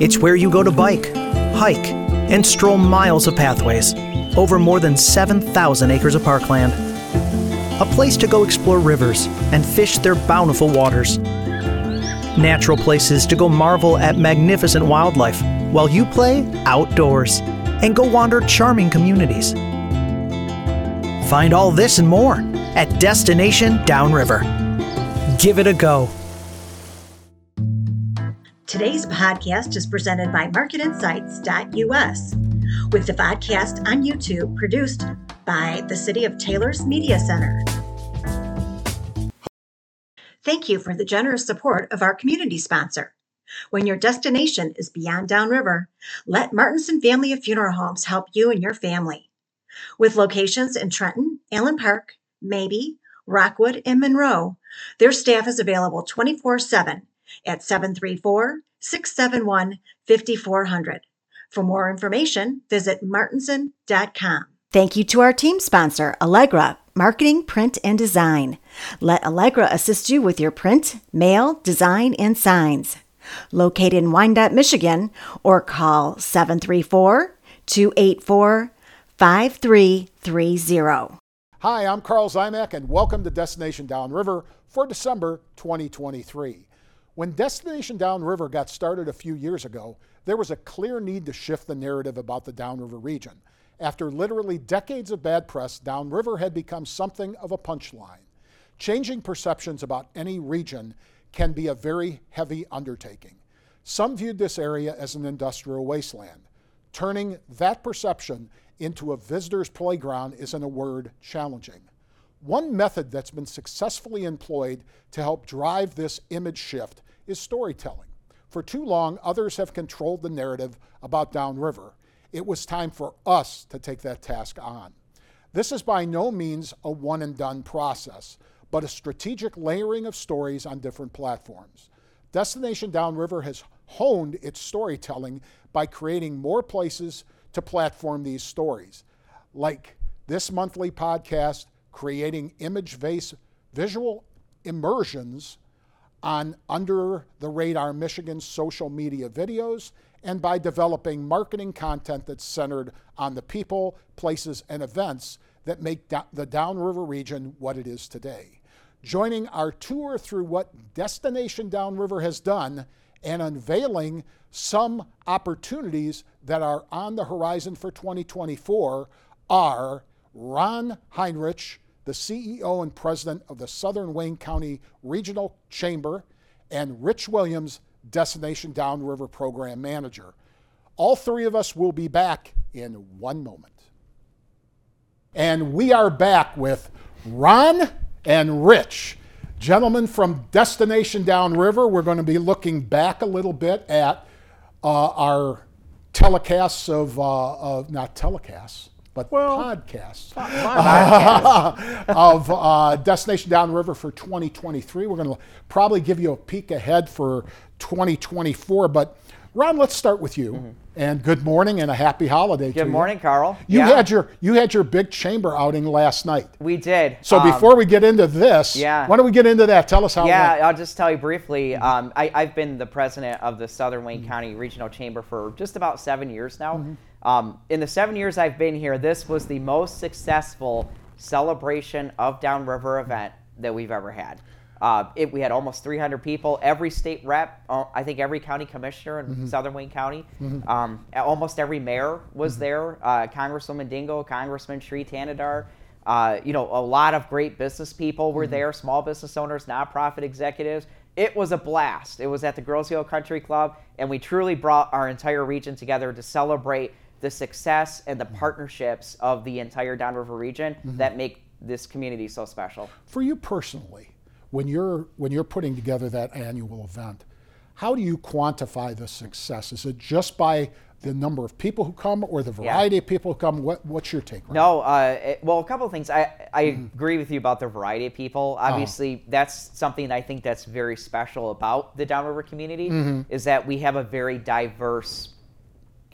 It's where you go to bike, hike, and stroll miles of pathways over more than 7,000 acres of parkland. A place to go explore rivers and fish their bountiful waters. Natural places to go marvel at magnificent wildlife while you play outdoors and go wander charming communities. Find all this and more at Destination Downriver. Give it a go. Today's podcast is presented by MarketInsights.us, with the podcast on YouTube produced by the City of Taylor's Media Center. Thank you for the generous support of our community sponsor. When your destination is beyond downriver, let Martenson Family of Funeral Homes help you and your family. With locations in Trenton, Allen Park, Mabee, Rockwood, and Monroe, their staff is available 24 7 at 734 671 5400. For more information, visit martenson.com. Thank you to our team sponsor, Allegra, Marketing, Print, and Design. Let Allegra assist you with your print, mail, design, and signs. Located in Wyandotte, Michigan, or call 734 284 5330. Hi, I'm Karl Ziomek, and welcome to Destination Downriver for December 2023. When Destination Downriver got started a few years ago, there was a clear need to shift the narrative about the Downriver region. After literally decades of bad press, Downriver had become something of a punchline. Changing perceptions about any region can be a very heavy undertaking. Some viewed this area as an industrial wasteland. Turning that perception into a visitor's playground is, in a word, challenging. One method that's been successfully employed to help drive this image shift is storytelling. For too long, others have controlled the narrative about Downriver. It was time for us to take that task on. This is by no means a one and done process, but a strategic layering of stories on different platforms. Destination Downriver has honed its storytelling by creating more places to platform these stories, like this monthly podcast, creating image based visual immersions on under the radar Michigan social media videos and by developing marketing content that's centered on the people, places, and events that make the Downriver region what it is today. Joining our tour through what Destination Downriver has done and unveiling some opportunities that are on the horizon for 2024 are Ron Hinrichs, the CEO and president of the Southern Wayne County Regional Chamber, and Rich Williams, Destination Downriver Program Manager. All three of us will be back in one moment. And we are back with Ron and Rich. Gentlemen from Destination Downriver, we're going to be looking back a little bit at uh, our telecasts of, uh, of, not telecasts, but well, podcasts of uh, Destination Downriver for 2023. We're going to probably give you a peek ahead for 2024. But Ron, let's start with you. Mm-hmm. And good morning and a happy holiday good morning, you. Karl. You yeah. had your you had your big chamber outing last night. We did. So um, before we get into this, yeah. why don't we get into that? Tell us how. Yeah, I'll just tell you briefly. Mm-hmm. Um, I, have been the president of the Southern Wayne mm-hmm. County Regional Chamber for just about seven years now. Um, in the seven years I've been here, this was the most successful celebration of Downriver event that we've ever had. Uh, it, we had almost 300 people. Every state rep, uh, I think every county commissioner in mm-hmm. Southern Wayne County, mm-hmm. um, almost every mayor was mm-hmm. there. Uh, Congresswoman Dingell, Congressman Shri Thanedar. Uh, you know, a lot of great business people were mm-hmm. there, small business owners, nonprofit executives. It was a blast. It was at the Grosse Ile Country Club, and we truly brought our entire region together to celebrate the success and the partnerships of the entire Downriver region mm-hmm. that make this community so special. For you personally, when you're when you're putting together that annual event, how do you quantify the success? Is it just by the number of people who come or the variety yeah. of people who come? What, what's your take? No, uh, it, well, a couple of things. I, I mm. agree with you about the variety of people. Uh-huh. Obviously, that's something I think that's very special about the Downriver community mm-hmm. is that we have a very diverse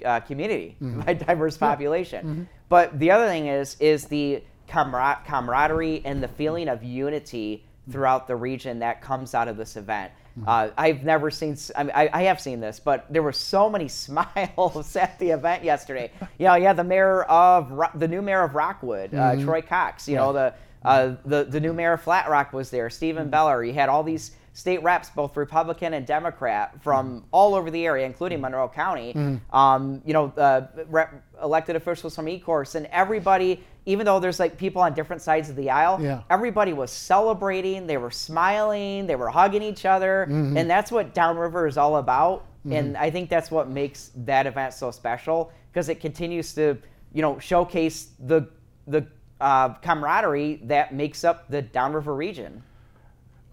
uh, community, mm-hmm. by diverse population. Mm-hmm. But the other thing is is the camar- camaraderie and the feeling of unity throughout the region that comes out of this event. Uh, I've never seen. I, mean, I, I have seen this, but there were so many smiles at the event yesterday. You know, had the mayor of Ro- the new mayor of Rockwood, uh, Troy Cox. You know, the uh, the the new mayor of Flat Rock was there, Stephen Beller. You had all these state reps, both Republican and Democrat, from all over the area, including Monroe County. Um, you know, uh, rep- elected officials from Ecorse, and everybody. Even though there's like people on different sides of the aisle, Yeah. everybody was celebrating. They were smiling. They were hugging each other, Mm-hmm. and that's what Downriver is all about. And I think that's what makes that event so special because it continues to, you know, showcase the the uh, camaraderie that makes up the Downriver region.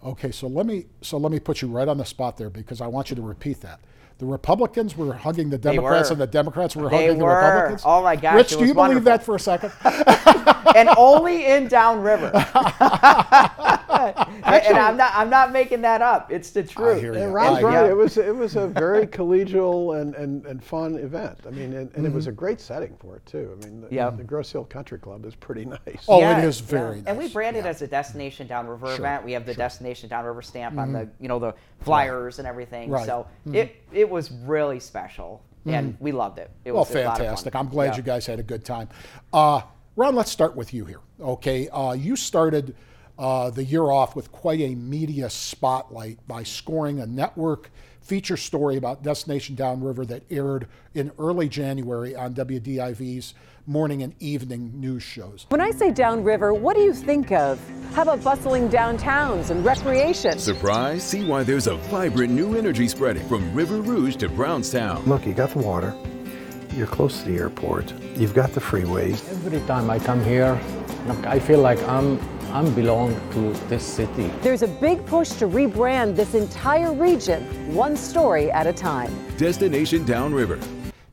Okay, so let me so let me put you right on the spot there because I want you to repeat that. The Republicans were hugging the Democrats, and the Democrats were They hugging were. the Republicans. Oh my gosh, Rich, do you was believe that for a second? and only in Downriver. and I'm not I'm not making that up. It's the truth. hear you. And Ron's right. yeah. It was it was a very collegial and, and, and fun event. I mean, and, and it was a great setting for it too. I mean, the, Mm-hmm. Yep. the Grosse Ile Country Club is pretty nice. Oh, Yeah, it is yeah. very And we branded brand it Yeah. as a Destination Downriver event. We have the Destination Downriver stamp on the, you know, the flyers and everything. Right. So it it was really special, and we loved it. It Well, was a lot of fun. fantastic. I'm glad Yeah. you guys had a good time. Uh, Ron, let's start with you here. Okay, uh, you started uh, the year off with quite a media spotlight by scoring a network feature story about Destination Downriver that aired in early January on WDIV's morning and evening news shows. When I say downriver, what do you think of? How about bustling downtowns and recreation? Surprise? See why there's a vibrant new energy spreading from River Rouge to Brownstown. Look, you got the water. You're close to the airport. You've got the freeways. Every time I come here, look, I feel like I'm I'm belong to this city. There's a big push to rebrand this entire region, one story at a time. Destination Downriver.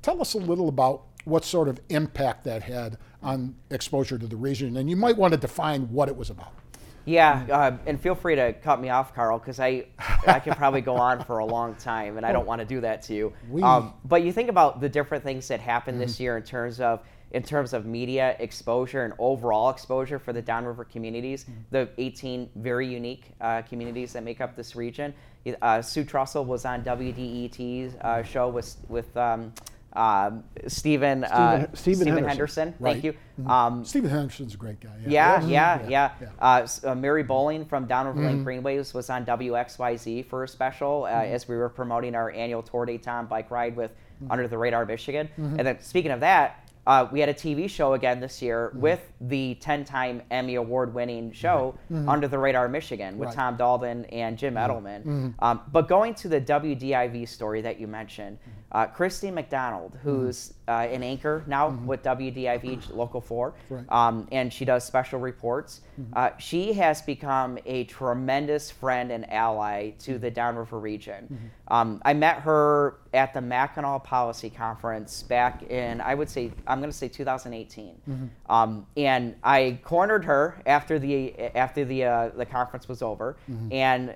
Tell us a little about what sort of impact that had on exposure to the region, and you might want to define what it was about. Yeah, uh, and feel free to cut me off, Karl, because I I could probably go on for a long time, and I don't want to do that to you. We- Um, but you think about the different things that happened this year in terms of in terms of media exposure and overall exposure for the Downriver communities, the 18 very unique uh, communities that make up this region. Uh, Sue Trussell was on WDET's uh, show with with. Um, um, Stephen, uh, Stephen- Stephen Henderson. Henderson. Right. Thank you. Um, Stephen Henderson's a great guy. yeah, yeah, yeah. yeah. Mm-hmm. Uh, s- uh, Mary Bohling from Downriver Linked Greenways was on WXYZ for a special uh, Mm-hmm. as we were promoting our annual Tour de Tom bike ride with Mm-hmm. Under the Radar Michigan. And then speaking of that, uh, we had a TV show again this year Mm-hmm. with the 10-time Emmy Award-winning show Under the Radar Michigan with Mm-hmm. Right. Mm-hmm. Tom Daldin and Jim Edelman. Um, but going to the WDIV story that you mentioned, uh, Christy McDonald, who's uh, an anchor now with WDIV Local 4, Mm-hmm. Right. um, and she does special reports. Uh, she has become a tremendous friend and ally to the Downriver region. Um, I met her at the Mackinac Policy Conference back in, I would say, I'm going to say 2018, um, and I cornered her after the after the uh, the conference was over, and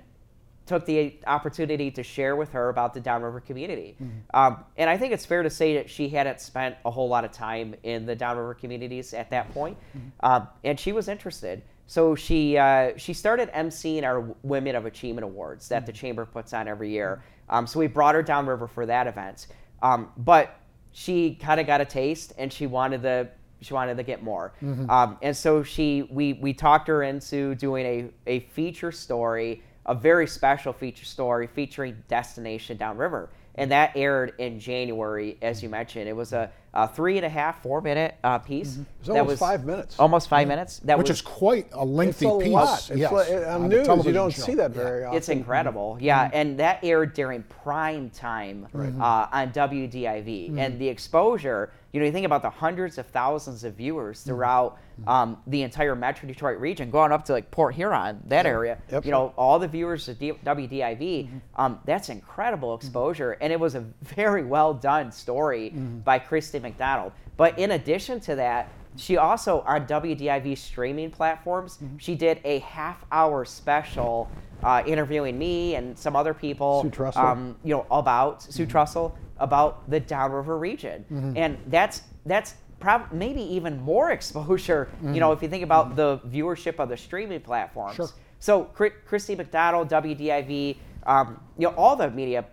took the opportunity to share with her about the Downriver community. Um, and I think it's fair to say that she hadn't spent a whole lot of time in the Downriver communities at that point, um, and she was interested. So she uh, she started emceeing our Women of Achievement Awards that the chamber puts on every year. Um, so we brought her downriver for that event, um, but she kind of got a taste, and she wanted the she wanted to get more. Um, and so she we we talked her into doing a, a feature story, a very special feature story featuring Destination Downriver. And that aired in January, as you mentioned. It was a, a three and a half, four minute uh, piece. Mm-hmm. It was that almost five minutes. Almost five minutes. That Which was is quite a It's lengthy a piece. lot. It's yes, like, uh, on on a news, you don't show. see that Yeah. very often. It's incredible, mm-hmm. yeah, mm-hmm. and that aired during prime time uh, on WDIV, and the exposure. You know, you think about the hundreds of thousands of viewers throughout um, the entire Metro Detroit region, going up to like Port Huron, that area. Yep. You know, all the viewers of D- WDIV. Um, that's incredible exposure, and it was a very well done story by McDonald. But in addition to that, she also on WDIV streaming platforms, she did a half hour special uh, interviewing me and some other people. Sue Trussell. Um, you know about Sue Trussell about the Downriver region, and that's that's prob- maybe even more exposure. You know, if you think about the viewership of the streaming platforms. Sure. So Chri- Christy McDonald, WDIV, um, you know, all the media,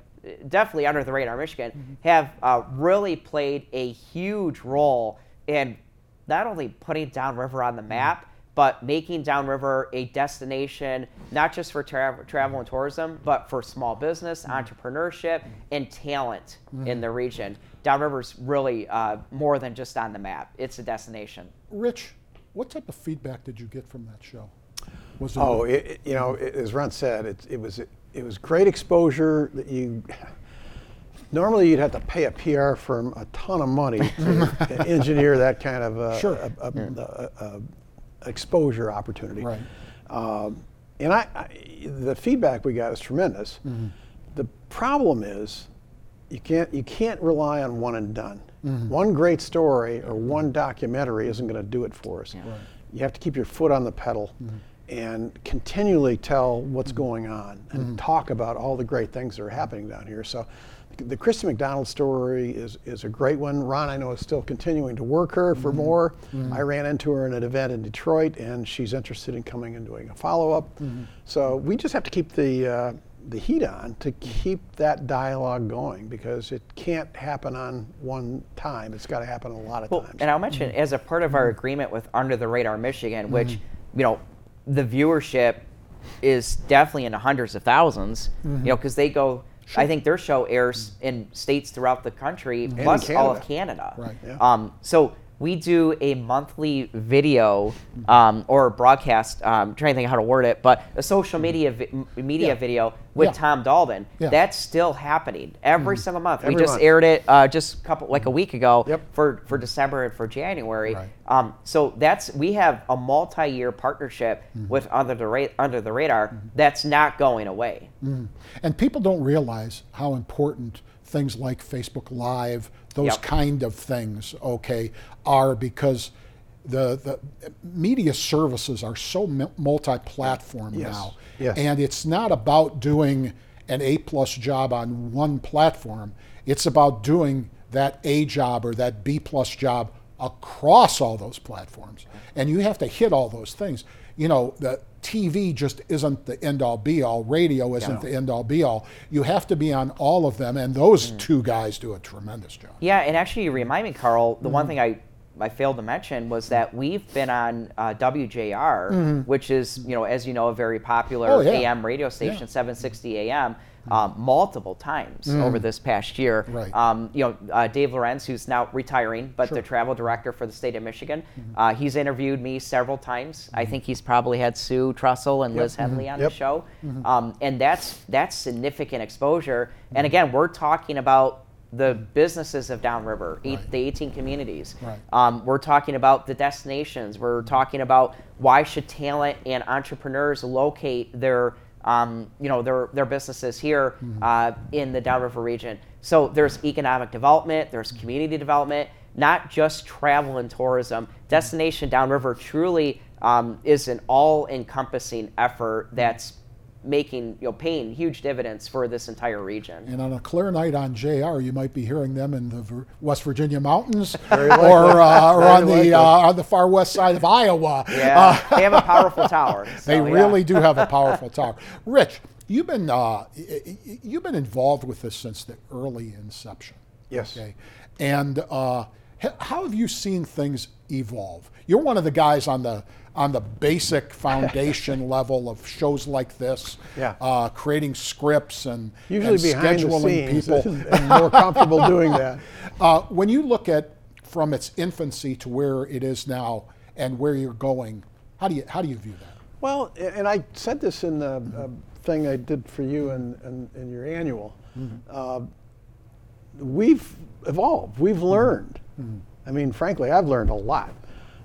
definitely under the radar, Michigan, Mm-hmm. have uh, really played a huge role in not only putting Downriver on the Mm-hmm. map, but making Downriver a destination not just for tra- travel and tourism, but for small business, Mm-hmm. entrepreneurship, and talent in the region. Downriver's really uh, more than just on the map; it's a destination. Rich, what type of feedback did you get from that show? Was it Oh, it, it- you know, it, as Ron said, it, it was it was great exposure that you. Normally, you'd have to pay a PR firm a ton of money to engineer that kind of uh, Sure. a- a- a- a- exposure opportunity. Right. Um, and I, I, the feedback we got is tremendous. Mm-hmm. The problem is, you can't you can't rely on one and done. Mm-hmm. One great story or one documentary isn't going to do it for us. You have to keep your foot on the pedal Mm-hmm. And continually tell what's mm-hmm. going on and mm-hmm. talk about all the great things that are happening down here. So. The Christy McDonald story is, is a great one. Ron, I know, is still continuing to work her for mm-hmm. more. I ran into her in an event in Detroit, and she's interested in coming and doing a follow up. So we just have to keep the uh, the heat on to keep that dialogue going because it can't happen on one time. It's got to happen a lot of Well, times. and I'll mention as a part of our agreement with Under the Radar Michigan, which you know the viewership is definitely in the hundreds of 1000s You know, because they go. I think their show airs in states throughout the country, plus all of Canada. Right. Yeah. Um, so we do a monthly video um, or broadcast. Um, trying to think how to word it, but a social media vi- media Yeah. video with Yeah. Tom Daldin. Yeah. That's still happening every single month. we just month. aired it uh, just a couple like a week ago Yep. for for December and for January. Right. Um, so that's we have a multi-year partnership with under the ra- under the radar that's not going away. And people don't realize how important things like Facebook Live, those Yep. kind of things, okay, are because the, the media services are so multi-platform Yes. now. Yes. And it's not about doing an A plus job on one platform. It's about doing that A job or that B plus job across all those platforms. And you have to hit all those things. You know, the TV just isn't the end all be all. Radio isn't the end all be all. You have to be on all of them, and those two guys do a tremendous job. Yeah, and actually, you remind me, Karl. The Mm-hmm. one thing I I failed to mention was that we've been on uh, WJR, which is you know as you know a very popular Mm-hmm. Oh, yeah. AM radio station, Yeah. 760 AM. Um, multiple times over this past year. Mm. Right. Um, you know, uh, Dave Lorenz, who's now retiring, but the travel director for the state of Michigan, Mm-hmm. uh, he's interviewed me several times. I think he's probably had Sue Trussell and Liz Henley on Yep. the show, Mm-hmm. um, and that's that's significant exposure. And again, we're talking about the businesses of Downriver, eight, Right. the 18 communities. Right. Um, we're talking about the destinations. We're talking about why should talent and entrepreneurs locate their um, you know their their businesses here Mm-hmm. uh, in the Downriver region. So there's economic development, there's community development, not just travel and tourism. Destination Downriver truly um, is an all-encompassing effort that's making you know paying huge dividends for this entire region. And on a clear night on JR, you might be hearing them in the West Virginia mountains or, uh, or Very on the uh, on the far west side of Iowa. Yeah, they have a powerful tower. They so, yeah. really do have a powerful tower. Rich, you've been uh, y- y- you've been involved with this since the early inception. Yes. Okay, and uh, how have you seen things evolve? You're one of the guys on the on the basic foundation level of shows like this, Yeah. uh, creating scripts and Usually and scheduling scenes, people. and more comfortable doing that. Uh, when you look at from its infancy to where it is now and where you're going, how do you how do you view that? Well, and I said this in the uh, thing I did for you in, in, in your annual. Uh, we've evolved. We've learned. I mean, frankly, I've learned a lot.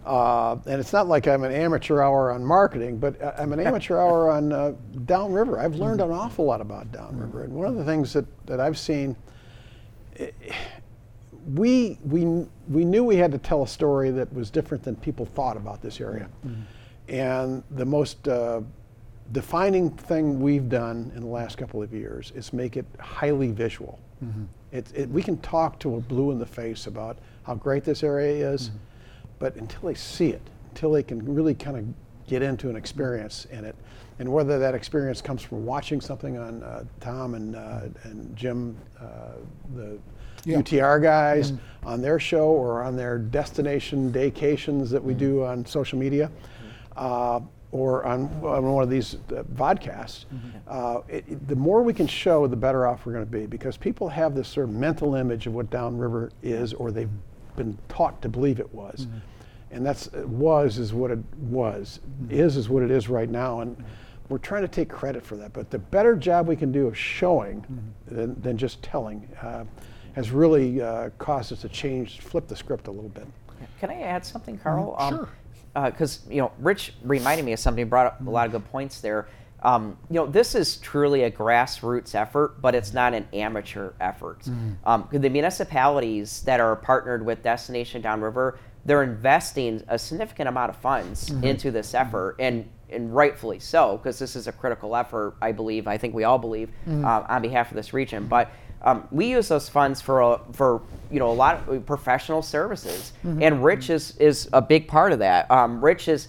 Uh, and it's not like I'm an amateur hour on marketing, but I'm an amateur hour on uh, downriver. I've learned an awful lot about downriver. And one of the things that, that I've seen, eh, we, we, we knew we had to tell a story that was different than people thought about this area. And the most uh, defining thing we've done in the last couple of years is make it highly visual. It, it, we can talk to a blue in the face about how great this area is, but until they see it, until they can really kind of get into an experience in it. And whether that experience comes from watching something on uh, Tom and, uh, and Jim, uh, the Yeah. UTR guys, on their show or on their destination vacations that we do on social media, uh, or on, on one of these uh, vodcasts, uh, it, it- the more we can show, the better off we're going to be because people have this sort of mental image of what downriver is, or they've been taught to believe it was. And that's uh, was is what it was, is is what it is right now, and we're trying to take credit for that. But the better job we can do of showing than, than just telling uh, has really uh, caused us to change, flip the script a little bit. Can I add something, Karl? Mm-hmm. sure. Because you know, Rich reminded me of something. Brought up a lot of good points there. Um, you know, this is truly a grassroots effort, but it's not an amateur effort. Mm-hmm. Um, the municipalities that are partnered with Destination Downriver, they're investing a significant amount of funds Mm-hmm. into this effort, and and rightfully so, because this is a critical effort. I believe. I think we all believe Mm-hmm. uh, on behalf of this region, but. Um, we use those funds for a, for you know a lot of professional services, and Rich is is a big part of that. Um, Rich is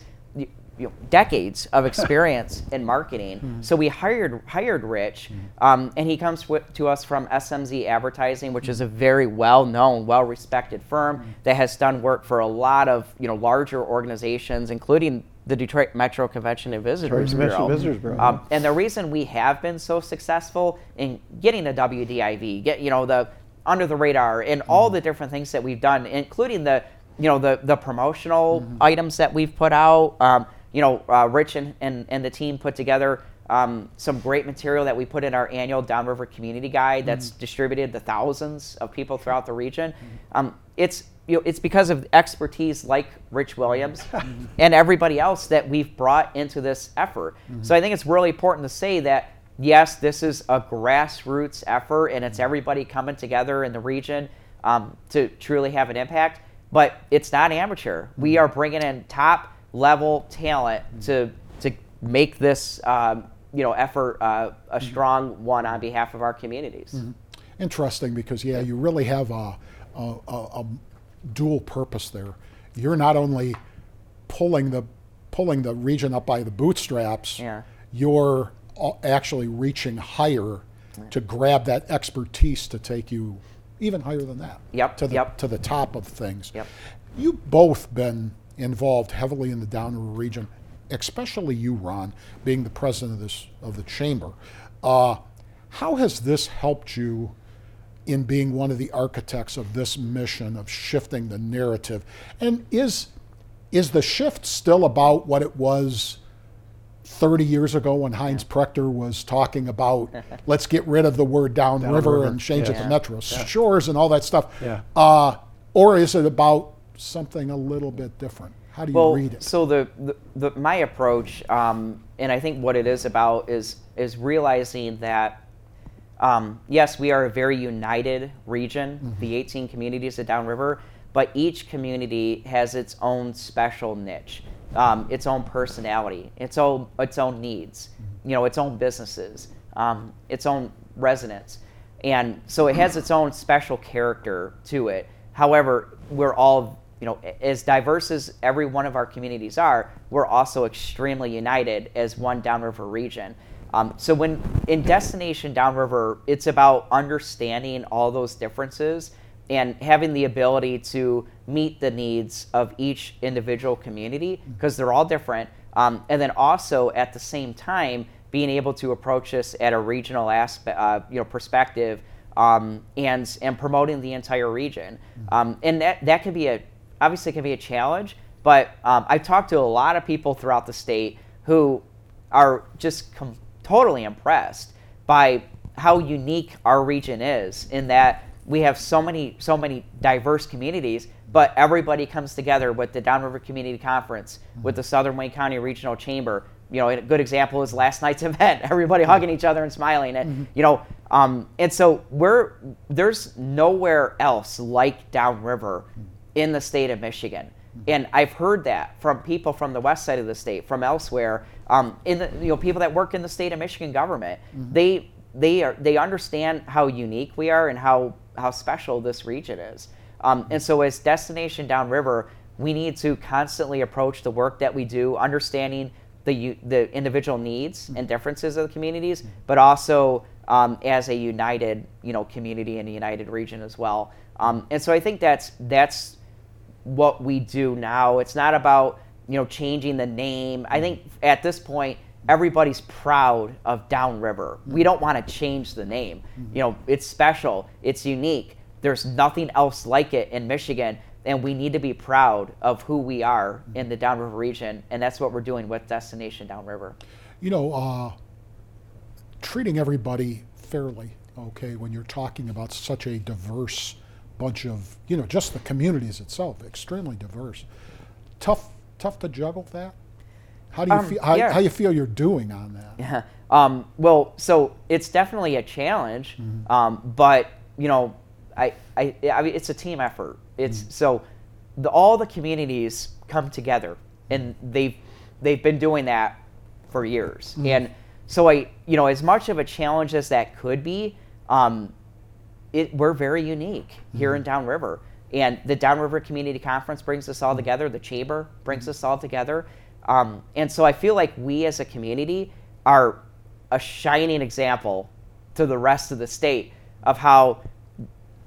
you know, decades of experience in marketing. So we hired hired Rich, um, and he comes wi- to us from SMZ Advertising, which is a very well known, well respected firm that has done work for a lot of you know larger organizations, including the Detroit Metro Convention and Visitors Convention Bureau. and Visitors Bureau, Um, and the reason we have been so successful in getting the WDIV, get you know the under the radar, and all the different things that we've done, including the you know the the promotional items that we've put out. Um, you know, uh, Rich and, and and the team put together um, some great material that we put in our annual Downriver Community Guide that's distributed to thousands of people throughout the region. Um, it's you know, it's because of expertise like Rich Williams and everybody else that we've brought into this effort. So I think it's really important to say that yes, this is a grassroots effort and it's everybody coming together in the region um, to truly have an impact. But it's not amateur. We are bringing in top level talent to to make this um, you know effort uh, a strong one on behalf of our communities. Interesting because yeah, you really have a, a, a, a dual purpose there. You're not only pulling the pulling the region up by the bootstraps. Yeah. You're actually reaching higher to grab that expertise to take you even higher than that. Yep, To the yep. to the top of things. Yep. You've both been involved heavily in the Downriver region, especially you, Ron, being the president of this of the chamber. Uh, how has this helped you in being one of the architects of this mission of shifting the narrative? And is is the shift still about what it was 30 years ago when Heinz Prechter was talking about let's get rid of the word downriver Downriver, and change it to metro shores and all that stuff? Yeah. Uh, or is it about something a little bit different? How do you well, read it? so the, the, the my approach, um, and I think what it is about is is realizing that um, yes, we are a very united region, Mm-hmm. the 18 communities of Downriver, but each community has its own special niche, um, its own personality, its own its own needs, Mm-hmm. you know, its own businesses, um, its own residents, and so it has its own special character to it. However, we're all you know, as diverse as every one of our communities are, we're also extremely united as one downriver region. Um, so when in Destination Downriver, it's about understanding all those differences and having the ability to meet the needs of each individual community because they're all different. Um, and then also at the same time, being able to approach this at a regional aspect, uh, you know, perspective, um, and and promoting the entire region. Um, and that that can be a obviously can be a challenge. But um, I've talked to a lot of people throughout the state who are just com- totally impressed by how unique our region is in that we have so many so many diverse communities but everybody comes together with the downriver community conference with the southern wayne county regional chamber you know a good example is last night's event everybody hugging each other and smiling and you know um, and so we're there's nowhere else like downriver in the state of michigan and I've heard that from people from the west side of the state, from elsewhere, um, in the you know people that work in the state of Michigan government. They they are they understand how unique we are and how how special this region is. Um, and so as Destination Downriver, we need to constantly approach the work that we do, understanding the the individual needs and differences of the communities, but also um, as a united, you know, community and a united region as well. Um, and so I think that's that's what we do now. It's not about you know changing the name. I think at this point everybody's proud of Downriver. We don't want to change the name. You know, it's special, it's unique. There's nothing else like it in Michigan, and we need to be proud of who we are in the Downriver region, and that's what we're doing with Destination Downriver. You know, uh, treating everybody fairly, okay, when you're talking about such a diverse bunch of, you know, just the communities itself, extremely diverse. Tough, tough to juggle that. How do you Um, feel? How, yeah. how you feel you're doing on that? Yeah. Um, well, so it's definitely a challenge, um, but you know, I, I, I mean, it's a team effort. It's so the, all the communities come together, and they've they've been doing that for years. And so I, you know, as much of a challenge as that could be, um, it, we're very unique here in Downriver. And the Downriver Community Conference brings us all together. The Chamber brings us all together. Um, and so I feel like we as a community are a shining example to the rest of the state of how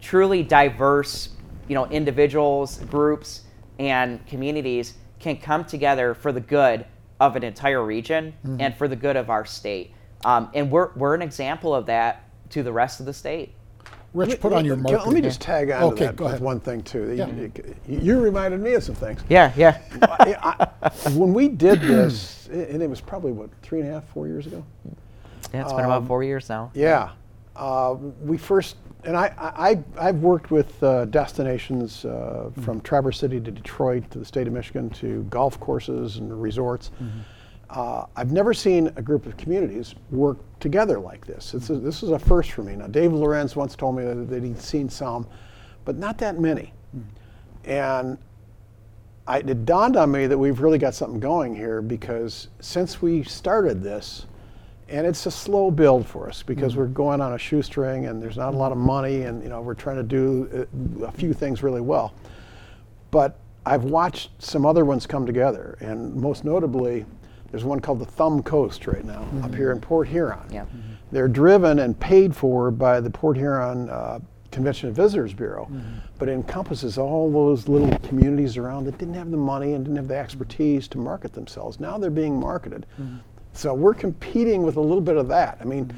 truly diverse, you know, individuals, groups, and communities can come together for the good of an entire region and for the good of our state. Um, and we're, we're an example of that to the rest of the state. Rich, put on your Can- marketing. Let me just tag on Okay, to that go with ahead. one thing too. Yeah. You, you- you reminded me of some things. Yeah, yeah. I- I- when we did this, and it was probably what three and a half, four years ago. Yeah, it's been about four years now. Yeah, uh, we first, and I, I, I've worked with uh, destinations uh, from Traverse City to Detroit to the state of Michigan to golf courses and resorts. Uh, I've never seen a group of communities work together like this. It's a, this is a first for me. Now, Dave Lorenz once told me that, that he'd seen some, but not that many. And I, it dawned on me that we've really got something going here because since we started this, and it's a slow build for us because we're going on a shoestring and there's not a lot of money and you know we're trying to do uh, a few things really well. But I've watched some other ones come together, and most notably, there's one called the Thumb Coast right now up mm-hmm. here in Port Huron. Yeah. Mm-hmm. They're driven and paid for by the Port Huron uh, Convention and Visitors Bureau, mm-hmm. but it encompasses all those little communities around that didn't have the money and didn't have the expertise to market themselves. Now they're being marketed. So we're competing with a little bit of that. I mean,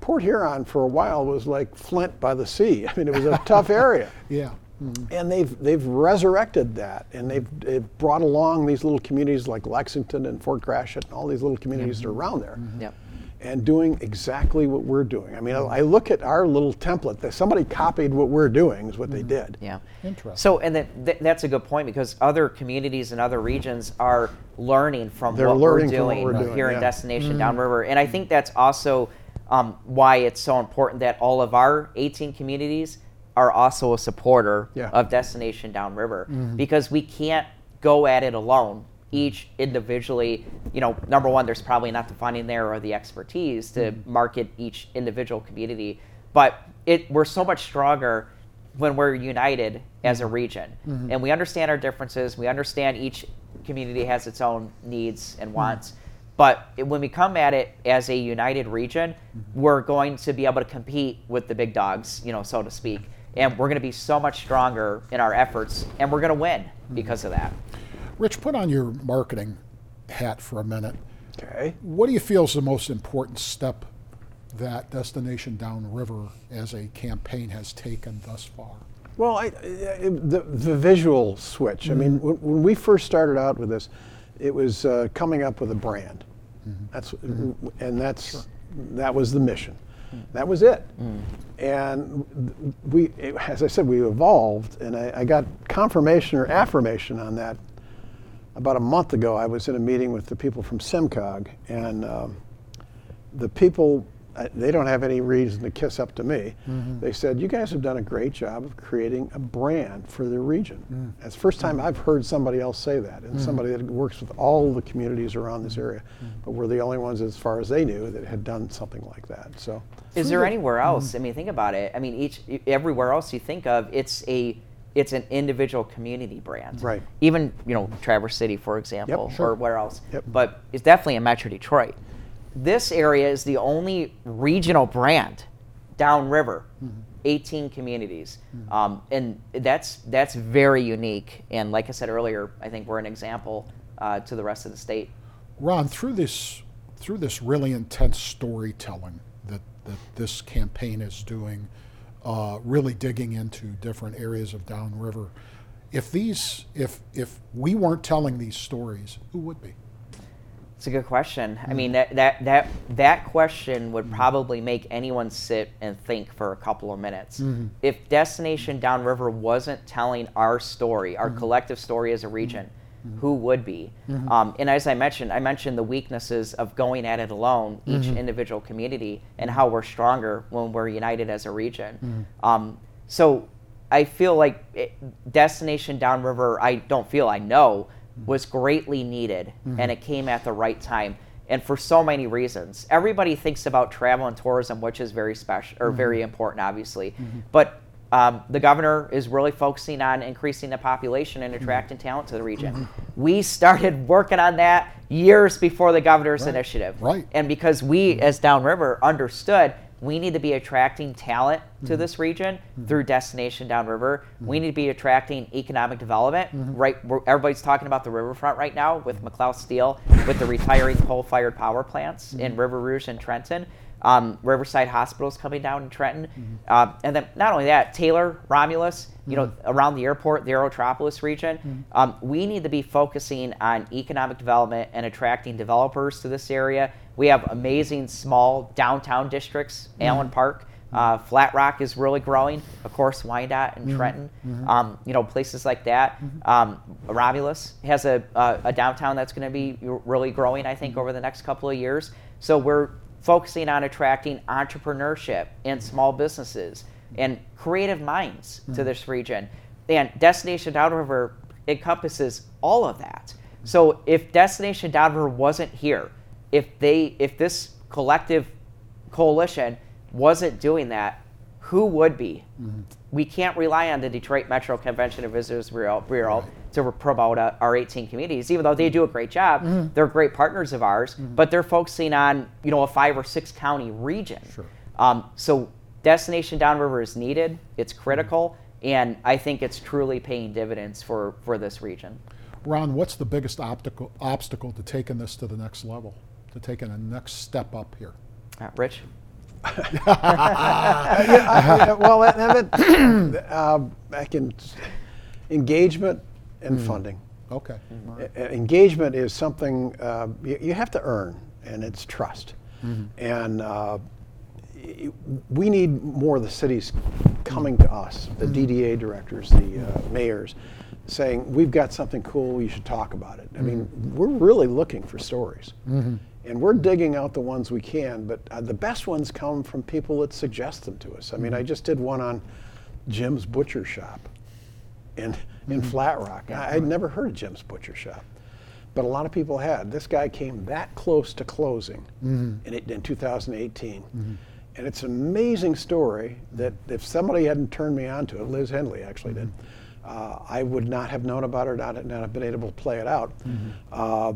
Port Huron for a while was like Flint by the sea. I mean, it was a tough area. Yeah. Mm-hmm. And they've they've resurrected that, and they've, they've brought along these little communities like Lexington and Fort Gratiot and all these little communities that are mm-hmm. around there, mm-hmm. Yep. and doing exactly what we're doing. I mean, I, I look at our little template. That somebody copied what we're doing is what they did. Yeah. Interesting. So, and that, that, that's a good point because other communities and other regions are learning from what learning we're from what doing, we're doing, here in yeah. Destination Downriver. And I think that's also um, why it's so important that all of our 18 communities are also a supporter Yeah. of Destination Downriver mm-hmm. because we can't go at it alone. Each individually, you know, number one, there's probably not the funding there or the expertise to mm-hmm. market each individual community, but it we're so much stronger when we're united as a mm-hmm. region. And we understand our differences. We understand each community has its own needs and wants. But when we come at it as a united region we're going to be able to compete with the big dogs you know so to speak and we're going to be so much stronger in our efforts and we're going to win mm-hmm. because of that Rich, put on your marketing hat for a minute. Okay. What do you feel is the most important step that Destination Downriver as a campaign has taken thus far? Well, I, I- the, the visual switch. I mm-hmm. mean, when, when we first started out with this, it was uh, coming up with a brand. Mm-hmm. That's and that's that was the mission. That was it. And we, as I said, we evolved, and I, I got confirmation or affirmation on that about a month ago. I was in a meeting with the people from SEMCOG, and um, the people they don't have any reason to kiss up to me. Mm-hmm. They said, "You guys have done a great job of creating a brand for the region." Mm. That's the first time mm-hmm. I've heard somebody else say that, and mm-hmm. somebody that works with all the communities around this area. But we're the only ones, as far as they knew, that had done something like that. So, Is there anywhere else? I mean, think about it. I mean, each everywhere else you think of, it's a it's an individual community brand. Right. Even you know Traverse City, for example, sure. or where else. Yep. But it's definitely in Metro Detroit. This area is the only regional brand downriver. 18 communities, um, and that's that's very unique. And like I said earlier, I think we're an example uh, to the rest of the state. Ron, through this through this really intense storytelling that, that this campaign is doing, uh, really digging into different areas of downriver, if these if if we weren't telling these stories, who would be? It's a good question. I mean, mm. that, that, that, that question would mm. probably make anyone sit and think for a couple of minutes. Mm-hmm. If Destination Downriver wasn't telling our story, our mm-hmm. collective story as a mm-hmm. region, who would be? Um, and as I mentioned, I mentioned the weaknesses of going at it alone, each individual community, and how we're stronger when we're united as a region. Um, so I feel like it, Destination Downriver, I don't feel, I know, Mm-hmm. was greatly needed and mm-hmm. it came at the right time and for so many reasons. Everybody thinks about travel and tourism, which is very special or mm-hmm. very important, obviously. But um, the governor is really focusing on increasing the population and attracting talent to the region. We started working on that years before the governor's initiative. Right. And because we, as Downriver, understood we need to be attracting talent to mm-hmm. this region mm-hmm. through Destination Downriver. We mm-hmm. need to be attracting economic development. Right, we're, everybody's talking about the riverfront right now with McLouth Steel, with the retiring coal-fired power plants in River Rouge and Trenton. Um, Riverside Hospital's coming down in Trenton, Um, and then not only that, Taylor, Romulus, you know, around the airport, the Aerotropolis region. Um, we need to be focusing on economic development and attracting developers to this area. We have amazing small downtown districts, mm-hmm. Allen Park. Uh, Flat Rock is really growing. Of course, Wyandotte and mm-hmm. Trenton. Mm-hmm. Um, you know, places like that. Um, Romulus has a, a, a downtown that's going to be really growing, I think, over the next couple of years. So we're focusing on attracting entrepreneurship and small businesses and creative minds to this region. And Destination Downriver encompasses all of that. So if Destination Downriver wasn't here, if they if this collective coalition wasn't doing that, who would be? Mm-hmm. We can't rely on the Detroit Metro Convention and Visitors Bureau, Bureau to promote uh, our 18 communities, even though they mm-hmm. do a great job. Mm-hmm. They're great partners of ours, but they're focusing on you know a five or six county region. Um, so Destination Downriver is needed. It's critical, and I think it's truly paying dividends for for this region. Ron, what's the biggest obstacle obstacle to taking this to the next level, to taking a next step up here? Uh, Rich. Yeah, well, that, that, uh, I can engagement and funding. Okay. E- Engagement is something uh, you, you have to earn, and it's trust. And uh, we need more of the cities coming to us, the DDA directors, the uh, mayors, saying, We've got something cool, you should talk about it. I mean, we're really looking for stories. And we're digging out the ones we can, but uh, the best ones come from people that suggest them to us. I mean, I just did one on Jim's Butcher Shop in, in Flat Rock. I, I'd never heard of Jim's Butcher Shop, but a lot of people had. This guy came that close to closing in, it, in 2018. And it's an amazing story that if somebody hadn't turned me on to it, Liz Henley actually did, uh, I would not have known about it, not, not have been able to play it out. Uh,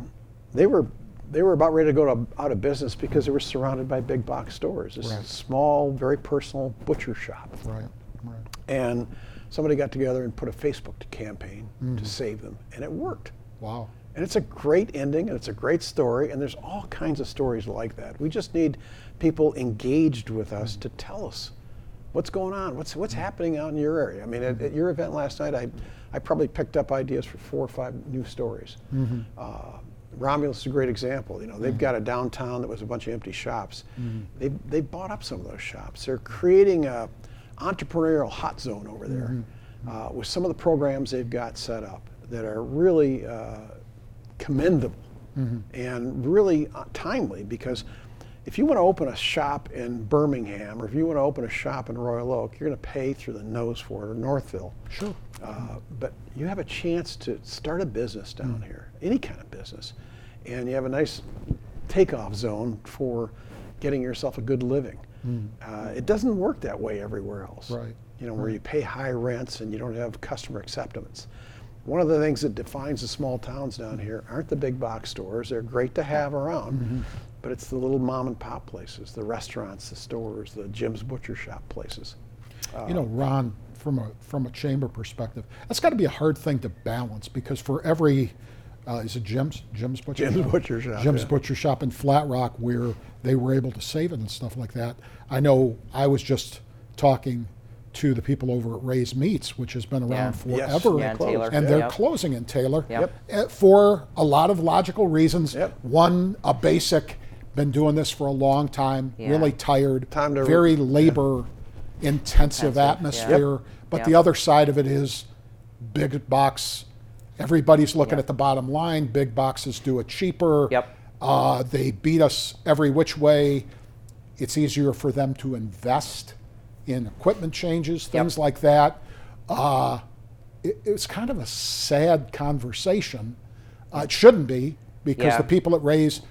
they were they were about ready to go to, out of business because they were surrounded by big box stores. This Right. small, very personal butcher shop. Right. Right. And somebody got together and put a Facebook campaign to mm. save them, and it worked. Wow. And it's a great ending, and it's a great story, and there's all kinds of stories like that. We just need people engaged with us to tell us what's going on, what's what's mm. happening out in your area. I mean, at, at your event last night, I, I probably picked up ideas for four or five new stories. Mm-hmm. Uh, Romulus is a great example. You know, they've got a downtown that was a bunch of empty shops. They they bought up some of those shops. They're creating a entrepreneurial hot zone over there uh, with some of the programs they've got set up that are really uh, commendable and really uh, timely because if you want to open a shop in Birmingham or if you want to open a shop in Royal Oak, you're going to pay through the nose for it or Northville. Sure. Uh, but you have a chance to start a business down here, any kind of business, and you have a nice takeoff zone for getting yourself a good living. Uh, it doesn't work that way everywhere else. Right. You know, where you pay high rents and you don't have customer acceptance. One of the things that defines the small towns down mm-hmm. here aren't the big box stores. They're great to have around, mm-hmm. but it's the little mom and pop places, the restaurants, the stores, the Jim's Butcher Shop places. you know, uh, Ron, from a from a chamber perspective, that's got to be a hard thing to balance because for every uh, is it Jim's Jim's Butcher Jim's Shop? Butcher Shop, Jim's yeah. Butcher Shop in Flat Rock where they were able to save it and stuff like that. I know I was just talking to the people over at Ray's Meats, which has been around Yeah. Yes. forever, Yeah, and Taylor. and they're Yep. closing in Taylor Yep. uh, for a lot of logical reasons. Yep. One, a basic, been doing this for a long time, Yeah. really tired, Time to- very labor intensive Intensive, yeah. atmosphere. But Yep. the other side of it is big box. Everybody's looking Yep. at the bottom line. Big boxes do it cheaper. Yep. Uh, they beat us every which way. It's easier for them to invest in equipment changes, things like that. Uh, it, it was kind of a sad conversation. Uh, it shouldn't be because Yeah. the people at Ray's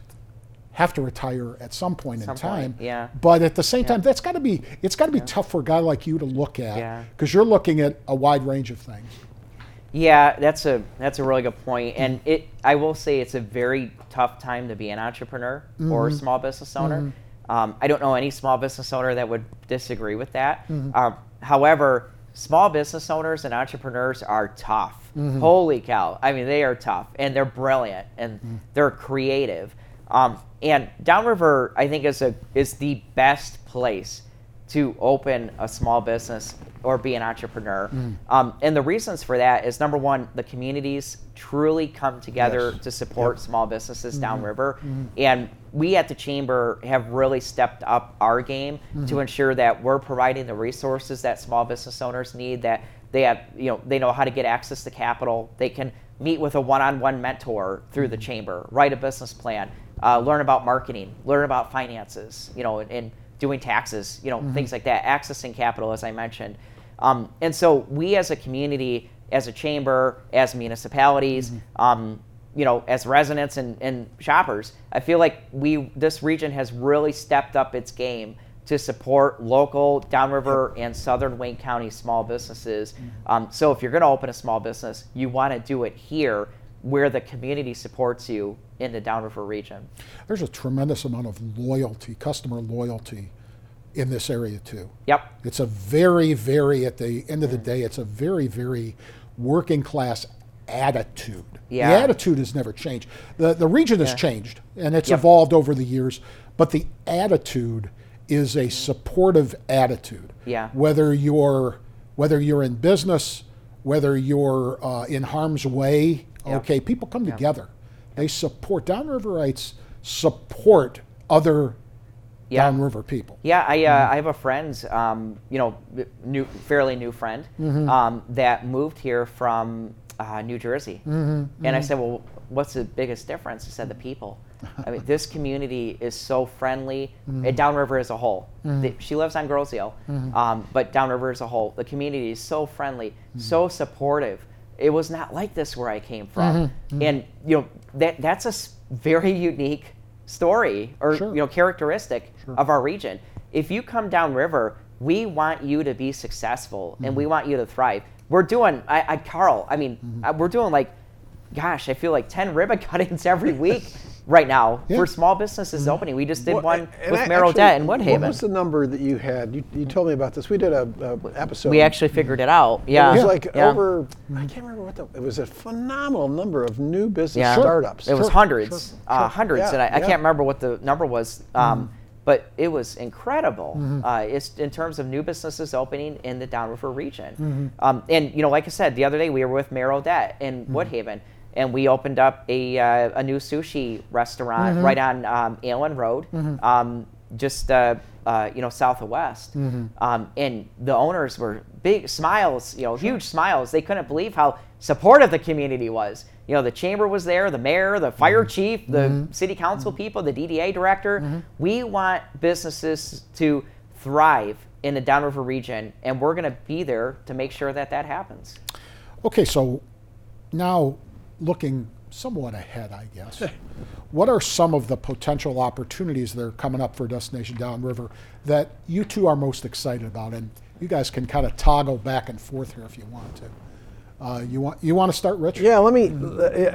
have to retire at some point Some in time. point, yeah. But at the same time, that's got to be it's got to be tough for a guy like you to look at Yeah. because you're looking at a wide range of things. Yeah, that's a that's a really good point, and it I will say it's a very tough time to be an entrepreneur or a small business owner. Um, I don't know any small business owner that would disagree with that. Um, however, small business owners and entrepreneurs are tough. Holy cow! I mean, they are tough, and they're brilliant, and they're creative. Um, and Downriver, I think, is a is the best place to open a small business or be an entrepreneur. Um, and the reasons for that is number one, the communities truly come together Yes. to support small businesses downriver. And we at the Chamber have really stepped up our game to ensure that we're providing the resources that small business owners need, that they have, you know, they know how to get access to capital. They can meet with a one-on-one mentor through the chamber, write a business plan, uh, learn about marketing, learn about finances, you know, and, and doing taxes, you know, things like that, accessing capital, as I mentioned. Um, and so we as a community, as a chamber, as municipalities, um, you know, as residents and, and shoppers, I feel like we this region has really stepped up its game to support local downriver and southern Wayne County small businesses. Um, so if you're going to open a small business, you want to do it here where the community supports you in the downriver region. There's a tremendous amount of loyalty, customer loyalty, in this area too. Yep. It's a very, very at the end of the day, it's a very, very working class attitude. Yeah. The attitude has never changed. The the region has Yeah. changed and it's Yep. evolved over the years, but the attitude is a supportive attitude. Yeah. Whether you're whether you're in business, whether you're uh, in harm's way, Yeah. okay, people come together. They support downriverites support other Yeah. downriver people. Yeah, I, uh, I have a friend, um, you know, new, fairly new friend, um, that moved here from uh, New Jersey. Mm-hmm, mm-hmm. And I said, well, what's the biggest difference? He said, the people. I mean, this community is so friendly, mm-hmm. and Downriver as a whole. The- she lives on Grosse Ile, um, but Downriver as a whole, the community is so friendly, so supportive. It was not like this where I came from, and you know that that's a very unique story or Sure. you know characteristic of our region. If you come downriver, we want you to be successful and we Mm-hmm. want you to thrive. We're doing, I, I Karl, I mean, uh, we're doing like, gosh, I feel like ten ribbon cuttings every week right now Yeah. Mm-hmm. for small businesses opening. We just did Well, one with Mayor Odette in Woodhaven. What was the number that you had? You, you told me about this. We did a, a episode. we actually figured it out. Yeah, It was like yeah. over. I can't remember what the. It was a phenomenal number of new business startups. It was Sure, hundreds, sure, uh, hundreds, and I, I can't remember what the number was. Um, But it was incredible. Mm-hmm. Uh, it's in terms of new businesses opening in the Downriver region. Mm-hmm. Um, and you know, like I said, the other day we were with Mayor Odette in Mm-hmm. Woodhaven, and we opened up a uh, a new sushi restaurant Mm-hmm. right on um, Allen Road, um, just uh, uh, you know south of West. Mm-hmm. Um, and the owners were big smiles, you know, huge smiles. They couldn't believe how supportive the community was. You know, the chamber was there, the mayor, the fire Mm-hmm. chief, the city council people, the DDA director. We want businesses to thrive in the Downriver region, and we're going to be there to make sure that that happens. Okay, so now looking somewhat ahead, I guess. what are some of the potential opportunities that are coming up for Destination Downriver that you two are most excited about? And you guys can kind of toggle back and forth here if you want to. Uh, you want you want to start, Rich? Yeah, let me.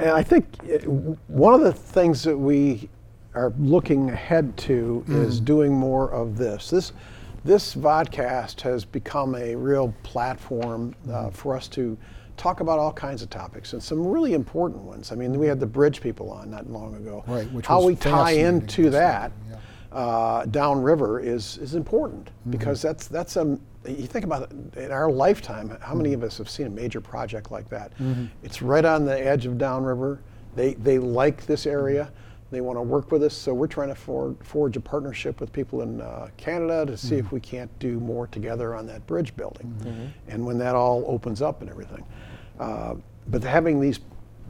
I think uh, one of the things that we are looking ahead to is doing more of this. This this vodcast has become a real platform uh, for us to talk about all kinds of topics and some really important ones. I mean, we had the bridge people on not long ago. Right, which How we tie into that yeah. uh, downriver is is important because that's that's a you think about it in our lifetime how many of us have seen a major project like that it's right on the edge of downriver they they like this area they want to work with us. So we're trying to for, forge a partnership with people in uh, canada to see if we can't do more together on that bridge building. And when that all opens up and everything uh, but having these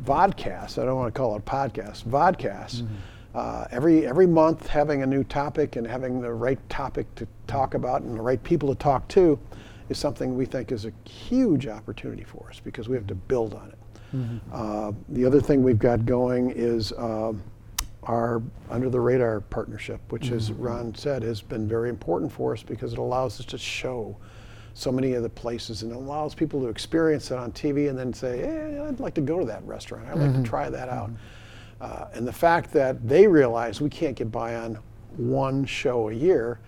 vodcasts i don't want to call it podcasts vodcasts uh, every every month having a new topic and having the right topic to talk about and the right people to talk to is something we think is a huge opportunity for us because we have to build on it. Uh, the other thing we've got going is um our under the radar partnership, which, as mm-hmm. Ron said, has been very important for us because it allows us to show so many of the places and it allows people to experience it on TV and then say, hey, I'd like to go to that restaurant. I'd like to mm-hmm. try that out. Mm-hmm. Uh, and the fact that they realize we can't get by on one show a year,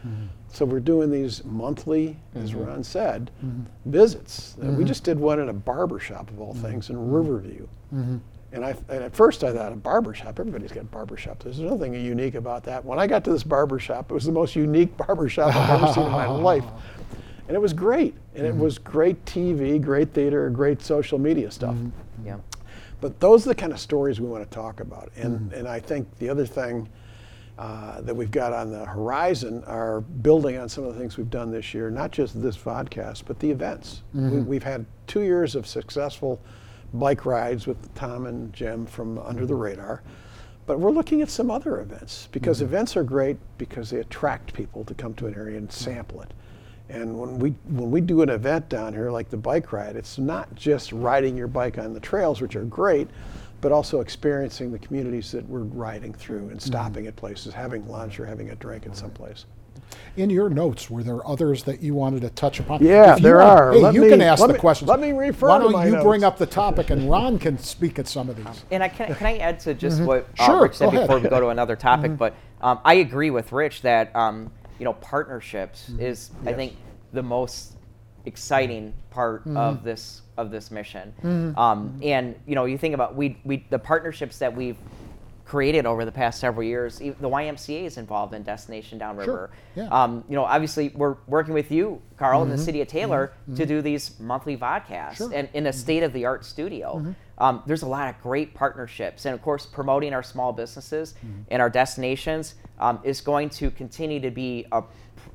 so we're doing these monthly, as Ron said, visits. Uh, We just did one at a barber shop of all things in Riverview. And, I, and at first I thought a barber shop, everybody's got barber shops. There's nothing unique about that. When I got to this barber shop, it was the most unique barber shop I've ever seen in my life. And it was great. And it mm-hmm. was great TV, great theater, great social media stuff. Mm-hmm. Yeah. But those are the kind of stories we want to talk about. And, mm-hmm. and I think the other thing uh, that we've got on the horizon are building on some of the things we've done this year, not just this podcast, but the events. We, we've had two years of successful bike rides with Tom and Jim from Under the mm-hmm. Radar. But we're looking at some other events because mm-hmm. events are great because they attract people to come to an area and sample it. And when we when we do an event down here like the bike ride, it's not just riding your bike on the trails, which are great, but also experiencing the communities that we're riding through and mm-hmm. stopping at places, having lunch or having a drink at some place. In your notes, were there others that you wanted to touch upon? Yeah, there want- are. Hey, Let you me- can ask the me- questions. let me refer Why don't my you bring up the topic and Ron can speak at some of these? And I can, can I add to just what uh, Sure, Rich said before we go to another topic? But um, I agree with Rich that um, you know partnerships is I think the most exciting part of this of this mission. Um, and you know you think about we we the partnerships that we've created over the past several years. The YMCA is involved in Destination Downriver. Sure. yeah. Um, you know, obviously we're working with you, Karl, in the city of Taylor to do these monthly vodcasts Sure. and in a state-of-the-art studio. Um, there's a lot of great partnerships, and of course, promoting our small businesses and our destinations um, is going to continue to be a,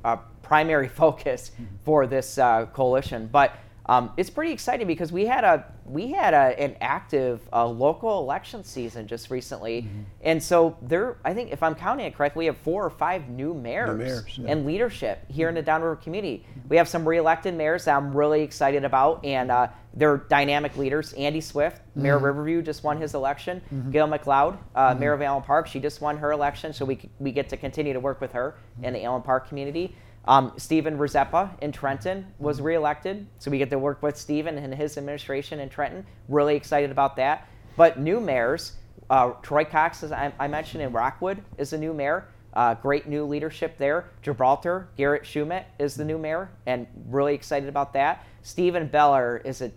a primary focus for this uh, coalition. But um, it's pretty exciting because we had a we had a, an active uh, local election season just recently, and so there. I think if I'm counting it correctly, we have four or five new mayors, mayors, yeah. and leadership here in the Downriver community. We have some re-elected mayors that I'm really excited about, and uh, they're dynamic leaders. Andy Swift, Mayor of Riverview, just won his election. Gail McLeod, uh, Mayor of Allen Park, she just won her election, so we we get to continue to work with her in the Allen Park community. Um, Stephen Rzeppa in Trenton was reelected, so we get to work with Stephen and his administration in Trenton. Really excited about that. But new mayors, uh, Troy Cox, as I, I mentioned, in Rockwood is the new mayor. Uh, great new leadership there. Gibraltar, Garrett Schumett is the new mayor, and really excited about that. Stephen Beller is a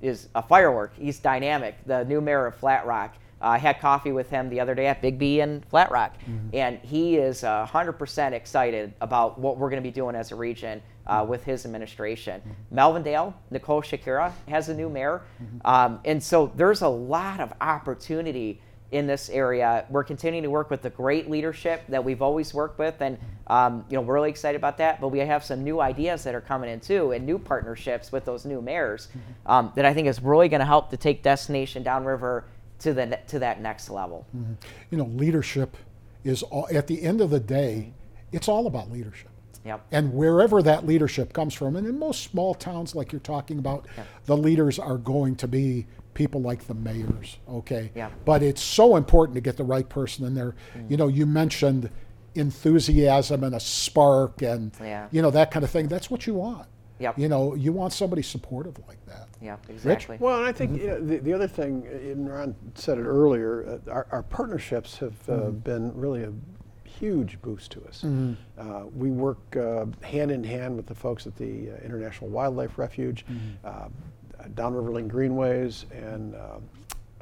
is a firework. He's dynamic. The new mayor of Flat Rock. Uh, I had coffee with him the other day at Big B in Flat Rock, and he is uh, 100% excited about what we're going to be doing as a region uh, with his administration. Melvindale, Nicole Shakira has a new mayor, um, and so there's a lot of opportunity in this area. We're continuing to work with the great leadership that we've always worked with, and um, you know we're really excited about that. But we have some new ideas that are coming in too, and new partnerships with those new mayors um, that I think is really going to help to take Destination Downriver to the to that next level. You know, leadership is all, at the end of the day, it's all about leadership. Yep. And wherever that leadership comes from, and in most small towns like you're talking about, the leaders are going to be people like the mayors, okay? Yeah. But it's so important to get the right person in there. Mm. You know, you mentioned enthusiasm and a spark and, Yeah. you know, that kind of thing. That's what you want. Yep. You know, you want somebody supportive like that. Yeah, exactly. Well, and I think you know, the, the other thing, uh, and Ron said it earlier, uh, our, our partnerships have uh, Mm-hmm. been really a huge boost to us. Uh, we work uh, hand in hand with the folks at the uh, International Wildlife Refuge, Mm-hmm. uh, Downriver Linked Greenways, and uh,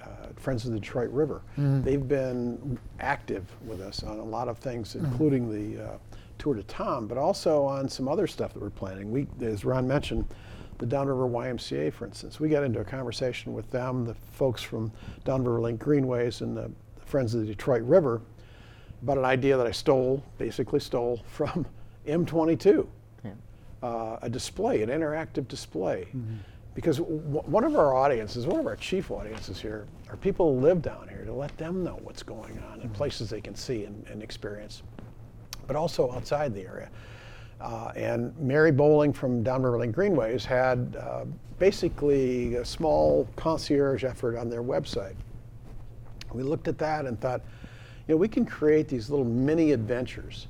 uh, Friends of the Detroit River. Mm-hmm. They've been active with us on a lot of things, including the uh, Tour to Tom, but also on some other stuff that we're planning. We, as Ron mentioned, the Downriver YMCA, for instance, we got into a conversation with them, the folks from Downriver Linked Greenways and the Friends of the Detroit River, about an idea that I stole, basically stole from M22, uh, a display, an interactive display. Because w- one of our audiences, one of our chief audiences here, are people who live down here to let them know what's going on and places they can see and, and experience, but also outside the area. Uh, and Mary Bohling from Downriver Linked Greenways had uh, basically a small concierge effort on their website. We looked at that and thought, you know, we can create these little mini adventures,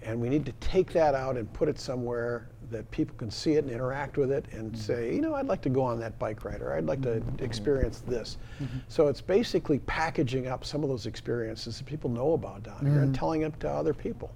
and we need to take that out and put it somewhere that people can see it and interact with it and mm-hmm. say, you know, I'd like to go on that bike ride or I'd like to mm-hmm. Mm-hmm. experience this. So it's basically packaging up some of those experiences that people know about down here and telling it to other people.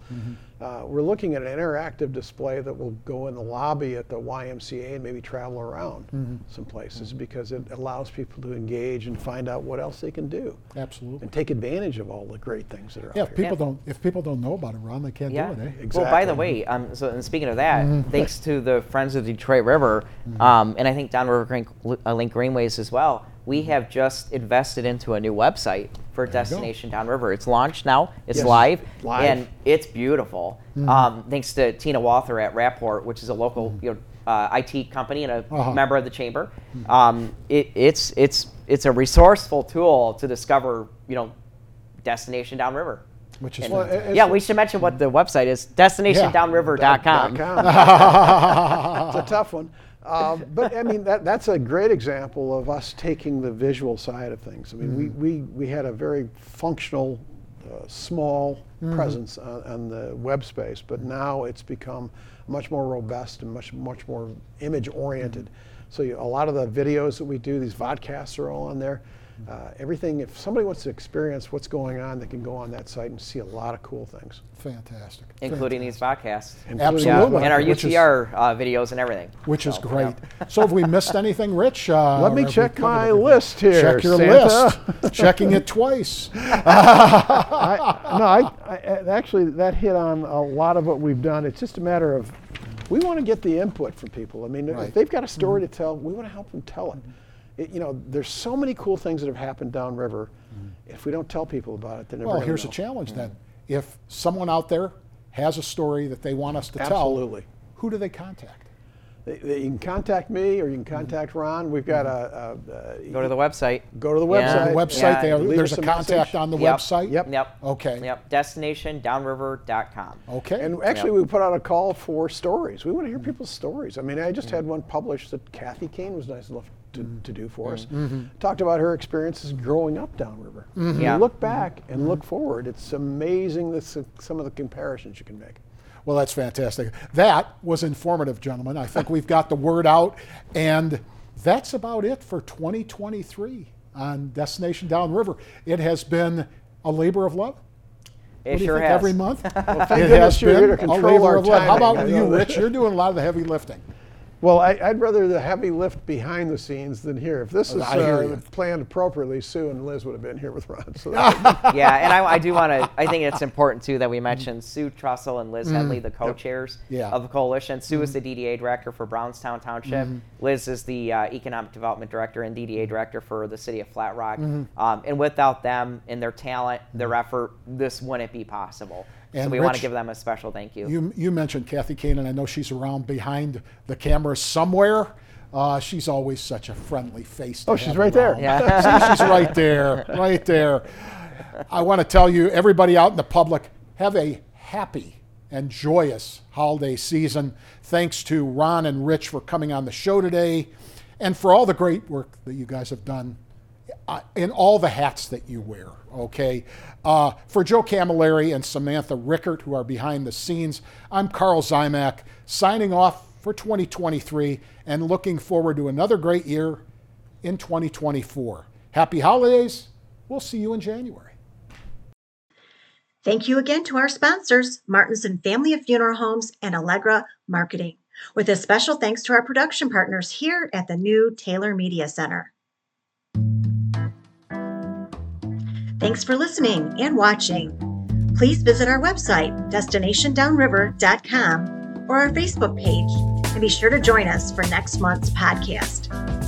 Uh, we're looking at an interactive display that will go in the lobby at the YMCA and maybe travel around some places because it allows people to engage and find out what else they can do Absolutely. and take advantage of all the great things that are Yeah, out if here. people don't if people don't know about it, Ron, they can't Yeah. do it, eh? Well, by the way, um, so and speaking of that, Mm-hmm. thanks to the Friends of the Detroit River, um, and I think Downriver Green, uh, Linked Greenways as well, we have just invested into a new website for go. Destination Downriver. It's launched now. It's Yes. live, Live. and it's beautiful. Mm-hmm. Um, thanks to Tina Walther at Rapport, which is a local you know, uh, IT company and a Mm-hmm. Uh-huh. Mm-hmm. member of the chamber. Um, it, it's it's it's a resourceful tool to discover you know Destination Downriver. Which is And- Well, it's yeah, a- we should mention what the website is destinationdownriver.com. it's a tough one. Uh, but I mean, that, that's a great example of us taking the visual side of things. I mean, we, we, we had a very functional, uh, small presence on, on the web space, but now it's become much more robust and much, much more image oriented. So you, a lot of the videos that we do, these vodcasts are all on there. Uh, everything, if somebody wants to experience what's going on, they can go on that site and see a lot of cool things. Fantastic. including these podcasts. Including Yeah, Absolutely. and our Which is- UTR uh, videos and everything. Which is So, great. yeah. So have we missed anything, Rich? Uh, Let me check my everything? list here, Check your Santa. list. Checking it twice. I, no, I, I, I- actually that hit on a lot of what we've done. It's just a matter of we want to get the input from people. I mean, Right. if they've got a story to tell, we want to help them tell it. It. You know, there's so many cool things that have happened downriver. Mm-hmm. If we don't tell people about it, they're never Well, gonna here's a know. challenge then. If someone out there has a story that they want us to Absolutely. tell, who do they contact? They, they, you can contact me or you can mm-hmm. contact Ron. We've got mm-hmm. a, a, a Go to the website. go to the Yeah. website. The website, Yeah. there, Leave there's a a contact message. on the Yep. website? Yep. Yep. Okay. Yep. Destinationdownriver.com. Okay. And actually, Yep. we put out a call for stories. We want to hear people's stories. I mean, I just had one published that Kathy Kane was nice enough to, mm-hmm. to do for us. Mm-hmm. Talked about her experiences growing up downriver. When mm-hmm. Yeah. you look back and look forward, it's amazing this, some of the comparisons you can make. Well, that's fantastic. That was informative, gentlemen. I think we've got the word out, and that's about it for 2023 on Destination Downriver. It has been a labor of love. It What do you sure think, has. Every month, thank it goodness has you're been here to a control labor our of love. How about you. Rich? You're doing a lot of the heavy lifting. Well, I, I'd rather the heavy lift behind the scenes than here. If this was I uh, planned appropriately, Sue and Liz would have been here with Ron. So yeah, and I, I do want to. I think it's important too that we mention Sue Trussell and Liz Henley, the co-chairs Yeah. of the coalition. Sue is the DDA director for Brownstown Township. Liz is the uh, economic development director and DDA director for the city of Flat Rock. Um, and without them and their talent, their effort, this wouldn't be possible. So And we want to give them a special thank you. You, you mentioned Kathy Kane, and I know she's around behind the camera somewhere. Uh, she's always such a friendly face. to Oh, she's have right there. Yeah. See, she's right there, right there. I want to tell you, everybody out in the public, have a happy and joyous holiday season. Thanks to Ron and Rich for coming on the show today. and for all the great work that you guys have done uh, in all the hats that you wear. Okay. Uh, for Joe Camilleri and Samantha Rickert, who are behind the scenes, I'm Karl Ziomek signing off for 2023 and looking forward to another great year in 2024. Happy holidays. We'll see you in January. Thank you again to our sponsors, Martenson Family of Funeral Homes and Allegra Marketing, with a special thanks to our production partners here at the new Taylor Media Center. Thanks for listening and watching. Please visit our website, destinationdownriver.com, or our Facebook page, and be sure to join us for next month's podcast.